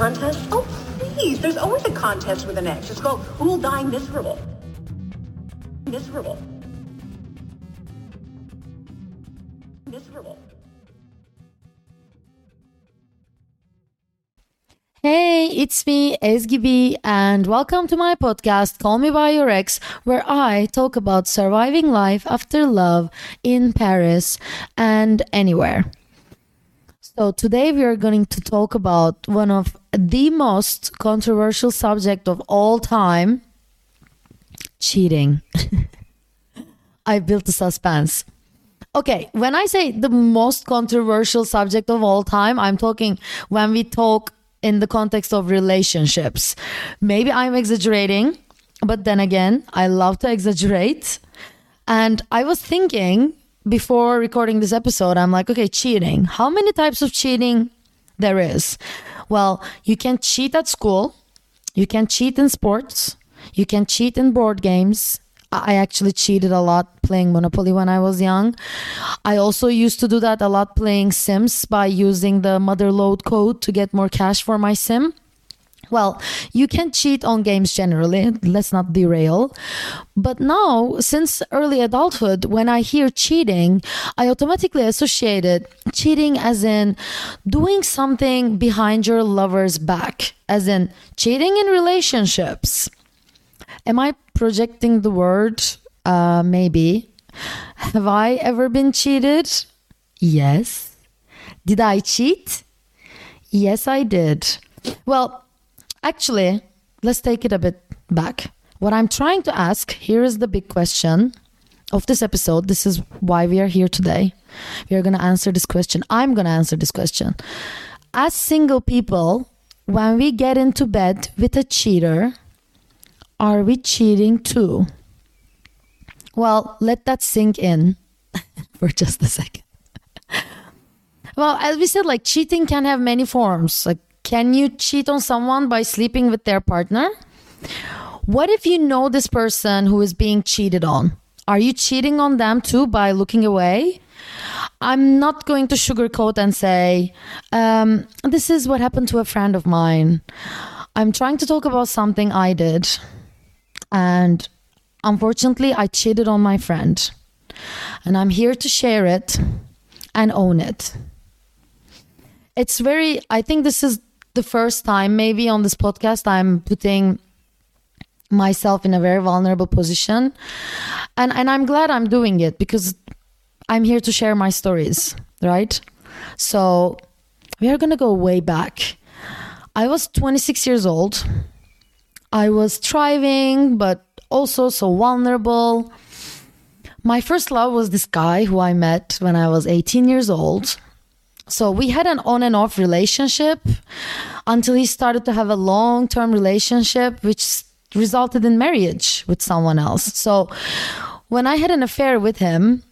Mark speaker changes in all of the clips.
Speaker 1: contest? Oh, please. There's always a contest with an ex. It's called Who'll Die Miserable. Miserable. Miserable.
Speaker 2: Hey, it's me, Ezgi and welcome to my podcast, Call Me By Your Ex, where I talk about surviving life after love in Paris and anywhere. So today we are going to talk about one of the most controversial subject of all time, cheating. I built the suspense. Okay, when I say the most controversial subject of all time, I'm talking when we talk in the context of relationships. Maybe I'm exaggerating, but then again, I love to exaggerate. And I was thinking before recording this episode, I'm like, okay, cheating. How many types of cheating there is? Well, you can cheat at school, you can cheat in sports, you can cheat in board games, I actually cheated a lot playing Monopoly when I was young. I also used to do that a lot playing Sims by using the motherlode code to get more cash for my sim. Well, you can cheat on games generally. Let's not derail. But now, since early adulthood, when I hear cheating, I automatically associate it cheating as in doing something behind your lover's back, as in cheating in relationships. Am I projecting the word? Uh, maybe. Have I ever been cheated? Yes. Did I cheat? Yes, I did. Well, actually, let's take it a bit back. What I'm trying to ask here is the big question of this episode. This is why we are here today. We are going to answer this question. I'm going to answer this question. As single people, when we get into bed with a cheater, are we cheating too? Well, let that sink in for just a second. well, as we said, like cheating can have many forms. Like, can you cheat on someone by sleeping with their partner? What if you know this person who is being cheated on? Are you cheating on them too by looking away? I'm not going to sugarcoat and say, um, this is what happened to a friend of mine. I'm trying to talk about something I did. And unfortunately, I cheated on my friend. And I'm here to share it and own it. It's very, I think this is the first time, maybe on this podcast, I'm putting myself in a very vulnerable position. And, and I'm glad I'm doing it because I'm here to share my stories, right? So we are going to go way back. I was 26 years old I was thriving, but also so vulnerable. My first love was this guy who I met when I was 18 years old. So we had an on and off relationship until he started to have a long term relationship, which resulted in marriage with someone else. So when I had an affair with him,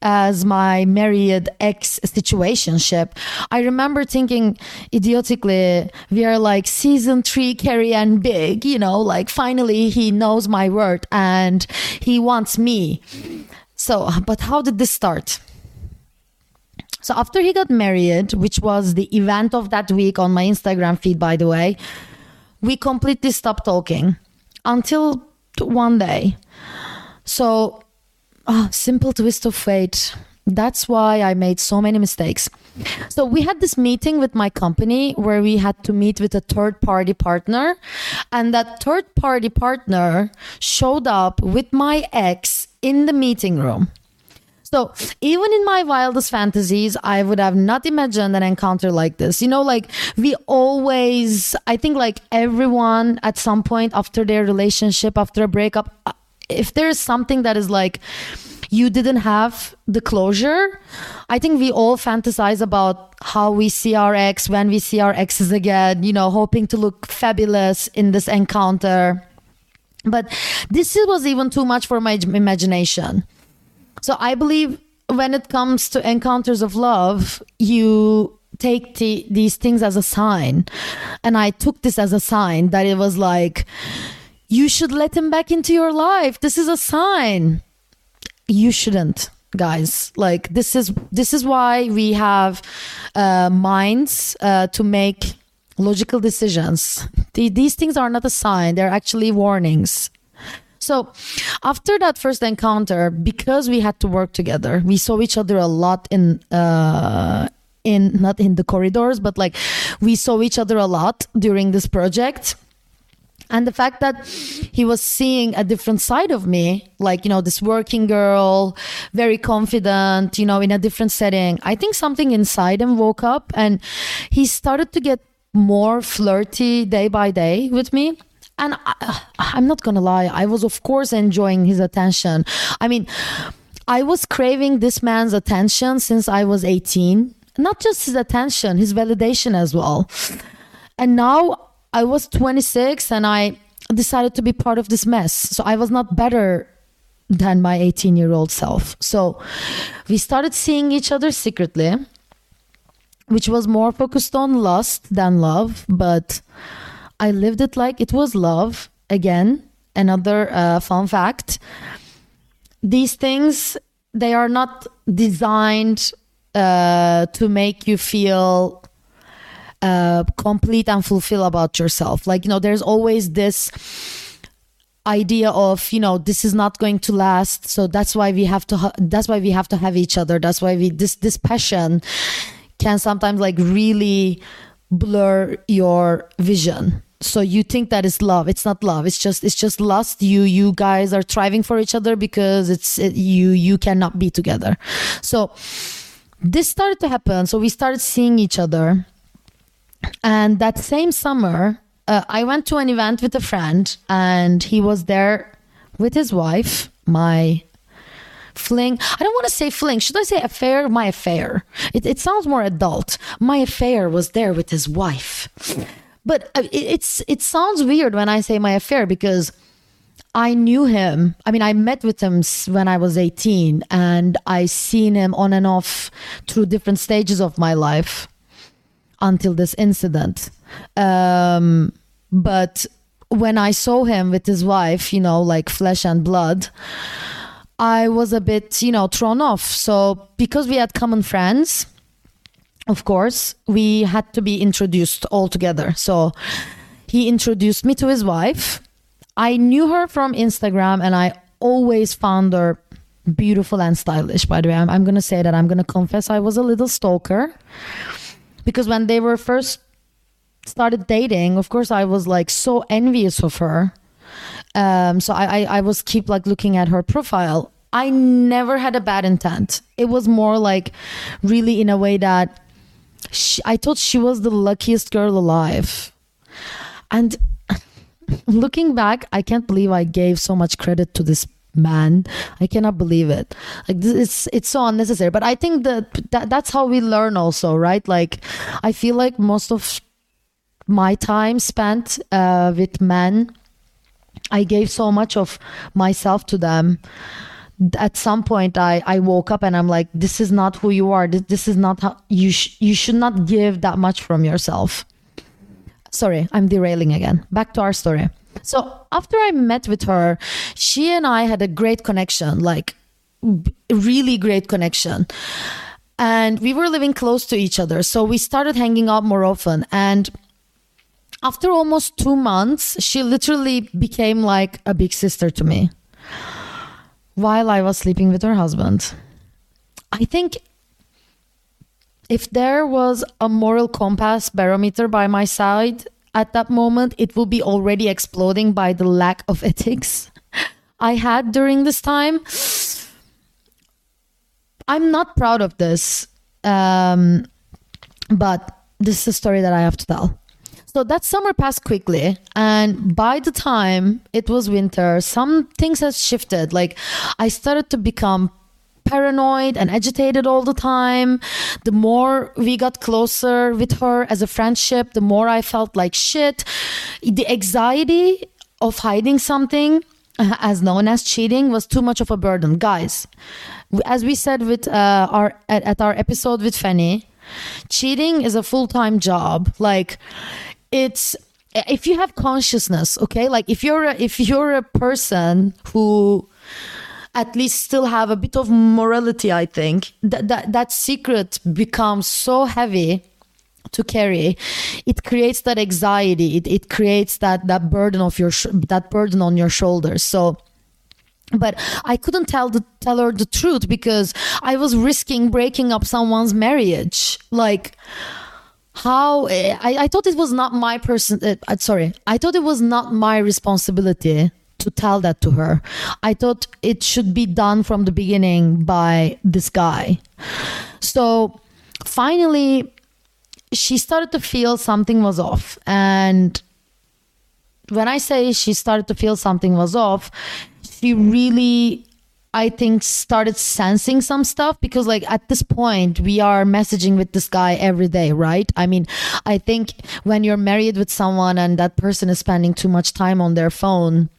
Speaker 2: as my married ex situationship, I remember thinking idiotically, we are like season three, Carrie and Big, you know, like finally he knows my word and he wants me. So, but how did this start? So after he got married, which was the event of that week on my Instagram feed, by the way, we completely stopped talking until one day. So oh, simple twist of fate. That's why I made so many mistakes. So we had this meeting with my company where we had to meet with a third party partner. And that third party partner showed up with my ex in the meeting room. So even in my wildest fantasies, I would have not imagined an encounter like this. You know, like we always, I think like everyone at some point after their relationship, after a breakup, uh, if there's something that is like you didn't have the closure i think we all fantasize about how we see our ex when we see our exes again you know hoping to look fabulous in this encounter but this was even too much for my imagination so i believe when it comes to encounters of love you take the, these things as a sign and i took this as a sign that it was like you should let him back into your life. This is a sign. You shouldn't guys like this is this is why we have uh, minds uh, to make logical decisions. The, these things are not a sign, they're actually warnings. So, after that first encounter, because we had to work together, we saw each other a lot in uh, in not in the corridors, but like we saw each other a lot during this project. And the fact that he was seeing a different side of me, like, you know, this working girl, very confident, you know, in a different setting, I think something inside him woke up and he started to get more flirty day by day with me. And I, uh, I'm not gonna lie, I was, of course, enjoying his attention. I mean, I was craving this man's attention since I was 18 not just his attention, his validation as well. And now I was 26 and I decided to be part of this mess. So I was not better than my 18 year old self. So we started seeing each other secretly, which was more focused on lust than love. But I lived it like it was love. Again, another uh, fun fact. These things, they are not designed uh, to make you feel uh, complete and fulfill about yourself. Like, you know, there's always this idea of you know this is not going to last so that's why we have to ha- that's why we have to have each other that's why we this this passion can sometimes like really blur your vision so you think that is love it's not love it's just it's just lust you you guys are thriving for each other because it's it, you you cannot be together so this started to happen. So we started seeing each other. And that same summer, uh, I went to an event with a friend, and he was there with his wife, my fling. I don't want to say fling. Should I say affair? My affair. It, it sounds more adult. My affair was there with his wife. But it, it's it sounds weird when I say my affair because I knew him. I mean, I met with him when I was 18 and I seen him on and off through different stages of my life until this incident. Um, but when I saw him with his wife, you know, like flesh and blood, I was a bit, you know, thrown off. So because we had common friends, of course, we had to be introduced all together. So he introduced me to his wife I knew her from Instagram and I always found her beautiful and stylish. By the way, I'm, I'm going to say that I'm going to confess I was a little stalker because when they were first started dating, of course, I was like so envious of her. Um, so I, I, I was keep like looking at her profile. I never had a bad intent. It was more like really in a way that she, I thought she was the luckiest girl alive. And looking back, I can't believe I gave so much credit to this man. I cannot believe it. Like this, it's it's so unnecessary. But I think that, that that's how we learn also, right? Like I feel like most of my time spent uh, with men, I gave so much of myself to them. At some point, I, I woke up and I'm like, this is not who you are. This, this is not how you sh- you should not give that much from yourself sorry, I'm derailing again. Back to our story. So after I met with her, she and I had a great connection, like really great connection. And we were living close to each other. So we started hanging out more often. And after almost two months, she literally became like a big sister to me while I was sleeping with her husband. I think if there was a moral compass barometer by my side at that moment, it would be already exploding by the lack of ethics I had during this time. I'm not proud of this, um, but this is a story that I have to tell. So that summer passed quickly, and by the time it was winter, some things had shifted. Like I started to become paranoid and agitated all the time. The more we got closer with her as a friendship, the more I felt like shit. The anxiety of hiding something as known as cheating was too much of a burden guys as we said with uh, our at, at our episode with fanny cheating is a full-time job like it's if you have consciousness okay like if you're a, if you're a person who at least still have a bit of morality i think that that, that secret becomes so heavy to carry it creates that anxiety it, it creates that that burden of your sh- that burden on your shoulders so but I couldn't tell the tell her the truth because I was risking breaking up someone's marriage. Like how I, I thought it was not my person. Uh, sorry, I thought it was not my responsibility to tell that to her. I thought it should be done from the beginning by this guy. So finally, she started to feel something was off. And when I say she started to feel something was off, she really I think started sensing some stuff because like at this point we are messaging with this guy every day, right? I mean, I think when you're married with someone and that person is spending too much time on their phone,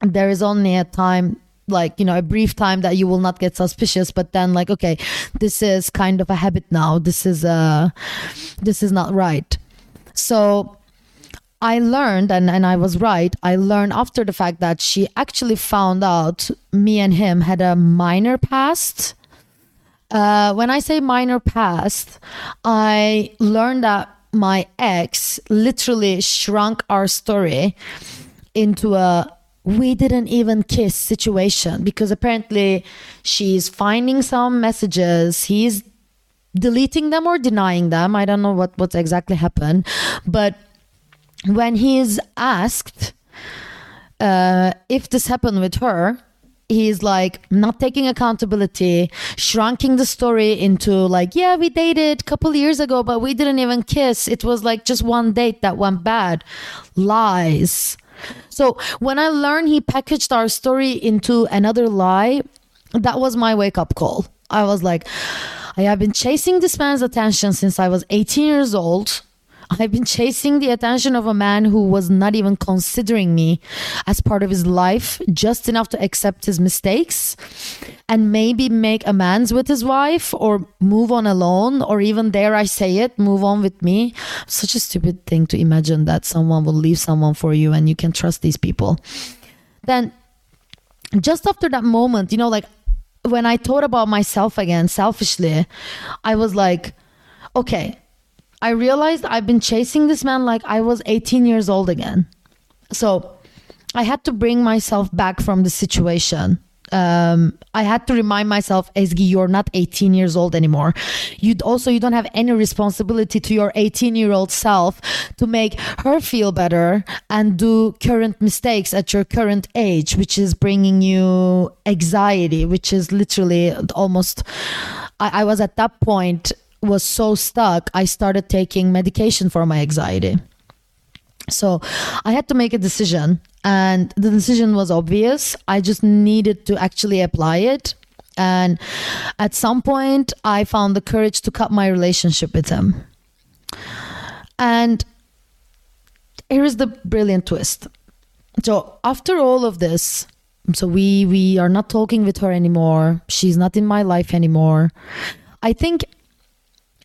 Speaker 2: there is only a time like you know a brief time that you will not get suspicious but then like okay this is kind of a habit now this is uh this is not right so i learned and, and i was right i learned after the fact that she actually found out me and him had a minor past. Uh, when i say minor past i learned that my ex literally shrunk our story into a we didn't even kiss situation because apparently she's finding some messages. He's deleting them or denying them. I don't know what what's exactly happened but when he is asked uh, if this happened with her he's like not taking accountability shrinking the story into like yeah we dated a couple years ago but we didn't even kiss it was like just one date that went bad lies so when I learned he packaged our story into another lie, that was my wake up call. I was like, I have been chasing this man's attention since I was 18 years old. I've been chasing the attention of a man who was not even considering me as part of his life, just enough to accept his mistakes and maybe make amends with his wife or move on alone, or even, dare I say it, move on with me. Such a stupid thing to imagine that someone will leave someone for you and you can trust these people. Then, just after that moment, you know, like when I thought about myself again, selfishly, I was like, okay, I realized I've been chasing this man like I was 18 years old again. So I had to bring myself back from the situation. Um, I had to remind myself, Ezgi, you're not 18 years old anymore. You also you don't have any responsibility to your 18 year old self to make her feel better and do current mistakes at your current age, which is bringing you anxiety, which is literally almost. I, I was at that point was so stuck, I started taking medication for my anxiety. So I had to make a decision, and the decision was obvious. I just needed to actually apply it. And at some point, I found the courage to cut my relationship with him. And here is the brilliant twist. So after all of this, so we we are not talking with her anymore. She's not in my life anymore. I think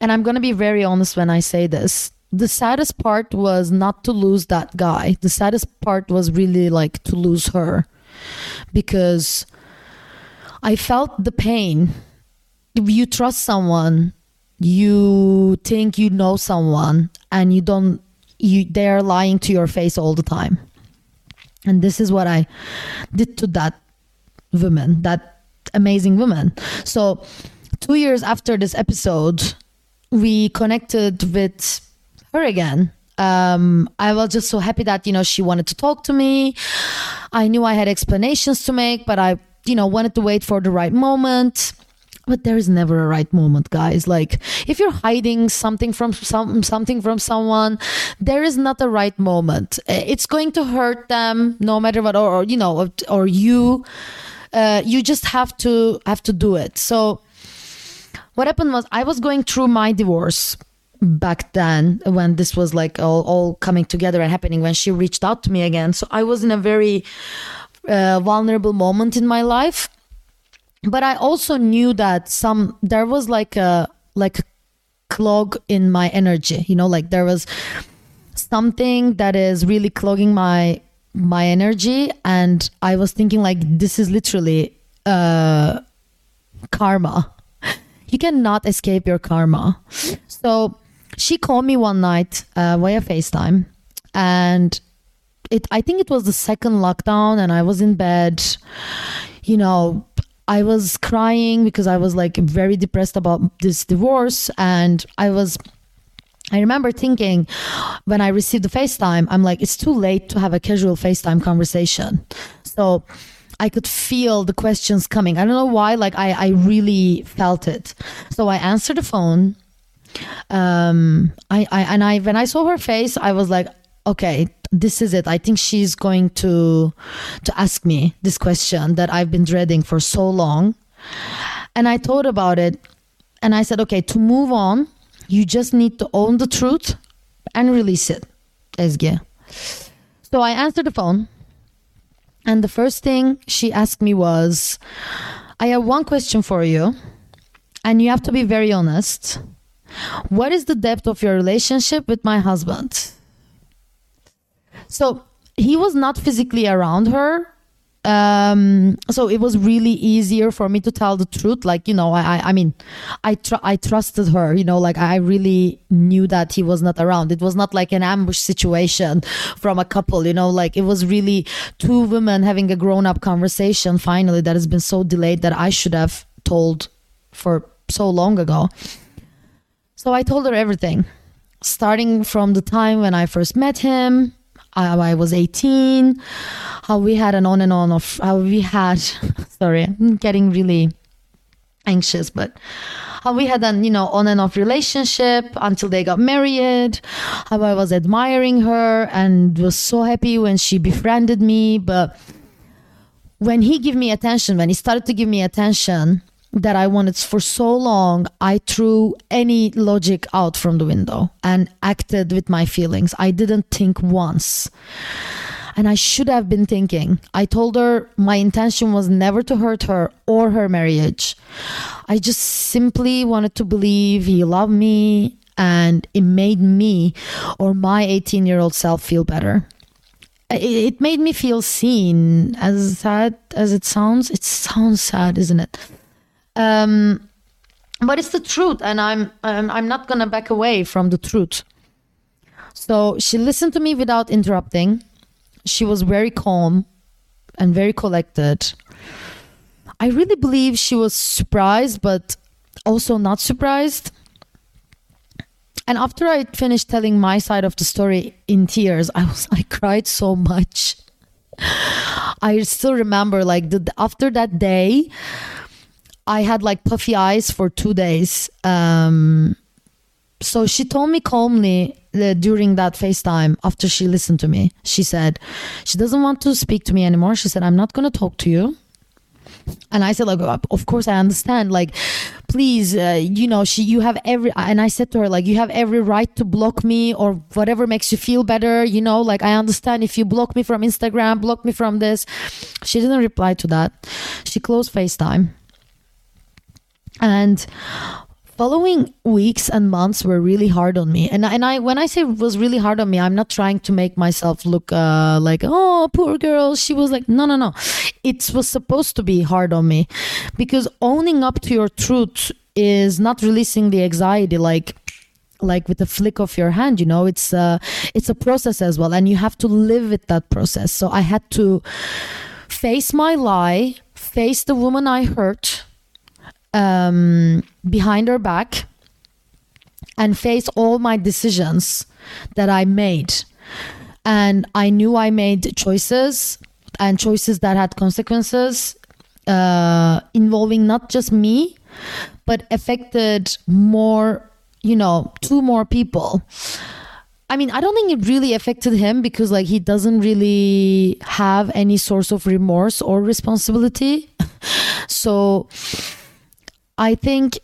Speaker 2: and I'm going to be very honest when I say this. The saddest part was not to lose that guy. The saddest part was really like to lose her because I felt the pain. If you trust someone, you think you know someone and you don't you they're lying to your face all the time. And this is what I did to that woman, that amazing woman. So 2 years after this episode, we connected with her again. Um, I was just so happy that you know she wanted to talk to me. I knew I had explanations to make, but I you know wanted to wait for the right moment. But there is never a right moment, guys. Like if you're hiding something from some something from someone, there is not a right moment. It's going to hurt them no matter what, or, or you know, or, or you. Uh, you just have to have to do it. So what happened was I was going through my divorce back then when this was like all, all coming together and happening when she reached out to me again. So I was in a very uh, vulnerable moment in my life. But I also knew that some there was like a like a clog in my energy, you know, like there was something that is really clogging my my energy and I was thinking like this is literally uh karma you cannot escape your karma. So she called me one night uh, via FaceTime, and it. I think it was the second lockdown, and I was in bed. You know, I was crying because I was like very depressed about this divorce, and I was. I remember thinking when I received the FaceTime, I'm like, it's too late to have a casual FaceTime conversation. So I could feel the questions coming. I don't know why, like I, I really felt it. So I answered the phone. Um, I, I and I when I saw her face, I was like, okay, this is it. I think she's going to to ask me this question that I've been dreading for so long. And I thought about it and I said, okay, to move on, you just need to own the truth and release it, Ezgi. So I answered the phone and the first thing she asked me was, I have one question for you, and you have to be very honest. What is the depth of your relationship with my husband? So he was not physically around her, um so it was really easier for me to tell the truth. Like you know i i mean i tr- i trusted her you know like i really knew that he was not around. It was not like an ambush situation from a couple you know like it was really two women having a grown up conversation finally that has been so delayed that i should have told for so long ago. So i told her everything starting from the time when i first met him I, I was 18 how we had an on and on of how we had sorry i'm getting really anxious but how we had an you know on and off relationship until they got married. How i was admiring her and was so happy when she befriended me but when he gave me attention when he started to give me attention that I wanted for so long, I threw any logic out from the window and acted with my feelings. I didn't think once. And I should have been thinking. I told her my intention was never to hurt her or her marriage. I just simply wanted to believe he loved me and it made me or my 18 year old self feel better. It, made me feel seen, as sad as it sounds. It sounds sad, isn't it? Um, but it's the truth, and I'm, I'm I'm not gonna back away from the truth. So she listened to me without interrupting. She was very calm and very collected. I really believe she was surprised, but also not surprised. And after I finished telling my side of the story in tears, I was I cried so much. I still remember like the after that day, I had like puffy eyes for two days. Um, so she told me calmly uh, during that FaceTime after she listened to me. She said she doesn't want to speak to me anymore. She said, I'm not going to talk to you. And I said, like, of course I understand. Like, please, uh, you know, she, you have every, and I said to her, like, you have every right to block me or whatever makes you feel better. You know, like, I understand if you block me from Instagram, block me from this. She didn't reply to that. She closed FaceTime and following weeks and months were really hard on me. And, and i when i say was really hard on me i'm not trying to make myself look uh, like oh poor girl. She was like no no no. It was supposed to be hard on me because owning up to your truth is not releasing the anxiety like like with a flick of your hand you know? It's uh it's a process as well and you have to live with that process. So i had to face my lie face the woman i hurt um, behind her back and face all my decisions that I made. And I knew I made choices and choices that had consequences uh, involving not just me, but affected more, you know, two more people. I mean, I don't think it really affected him because, like, he doesn't really have any source of remorse or responsibility. so, I think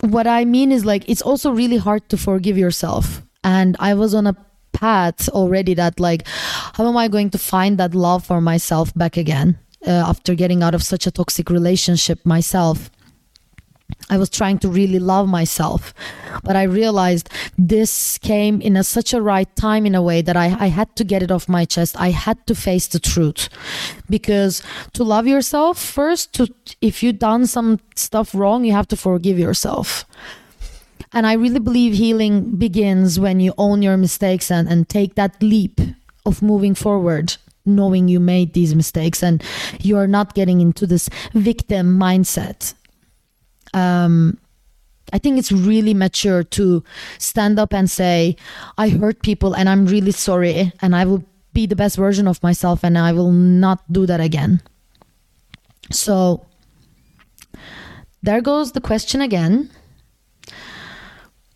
Speaker 2: what I mean is like it's also really hard to forgive yourself. And I was on a path already that like how am I going to find that love for myself back again uh, after getting out of such a toxic relationship myself. I was trying to really love myself. But I realized this came in a, such a right time in a way that I, I had to get it off my chest. I had to face the truth. Because to love yourself first, to if you've done some stuff wrong, you have to forgive yourself. And I really believe healing begins when you own your mistakes and, and take that leap of moving forward, knowing you made these mistakes and you're not getting into this victim mindset. Um, I think it's really mature to stand up and say, I hurt people and I'm really sorry and I will be the best version of myself and I will not do that again. So there goes the question again.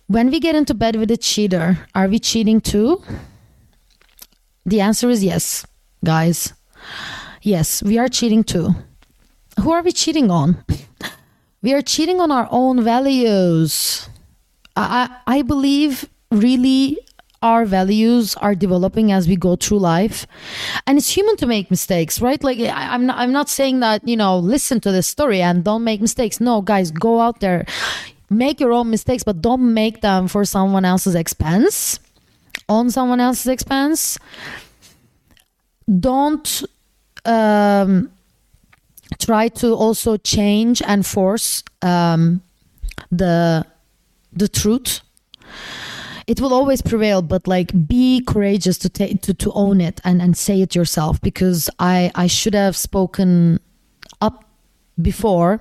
Speaker 2: When we get into bed with a cheater, are we cheating too? The answer is yes, guys. Yes, we are cheating too. Who are we cheating on? we are cheating on our own values. I, I believe really our values are developing as we go through life. And it's human to make mistakes right? Like I, am not, i'm not saying that you know listen to this story and don't make mistakes. No guys go out there make your own mistakes but don't make them for someone else's expense on someone else's expense. Don't um, try to also change and force um, the the truth. It will always prevail but like be courageous to take to, to own it and and say it yourself because i i should have spoken up before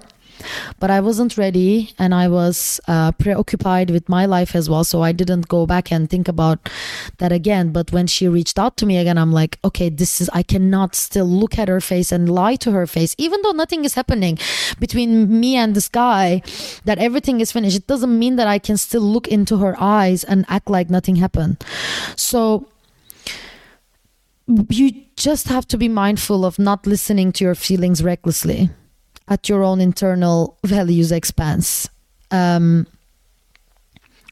Speaker 2: but I wasn't ready and I was uh, preoccupied with my life as well. So I didn't go back and think about that again. But when she reached out to me again, I'm like, okay, this is, I cannot still look at her face and lie to her face, even though nothing is happening between me and this guy, that everything is finished. It doesn't mean that I can still look into her eyes and act like nothing happened. So, you just have to be mindful of not listening to your feelings recklessly at your own internal values expense. Um,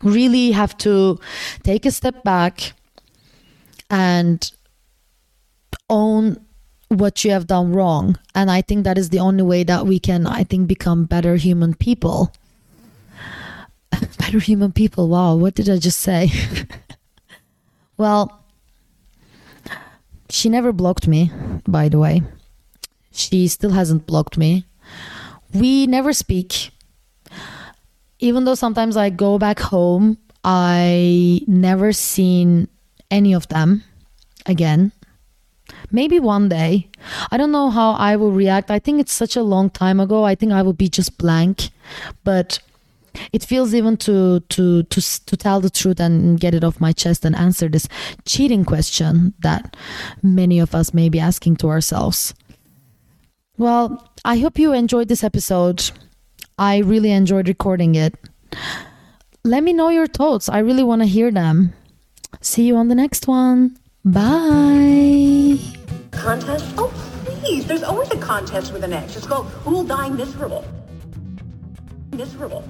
Speaker 2: really have to take a step back and own what you have done wrong. And I think that is the only way that we can, I think, become better human people. better human people. Wow, what did I just say? well, she never blocked me, by the way. She still hasn't blocked me we never speak. Even though sometimes I go back home, I never seen any of them again. Maybe one day. I don't know how I will react. I think it's such a long time ago. I think I will be just blank. But it feels even to to to to tell the truth and get it off my chest and answer this cheating question that many of us may be asking to ourselves. Well, I hope you enjoyed this episode. I really enjoyed recording it. Let me know your thoughts. I really want to hear them. See you on the next one. Bye.
Speaker 1: Contest? Oh, please. There's always a contest with an ex. It's called Who'll Die Miserable. Miserable.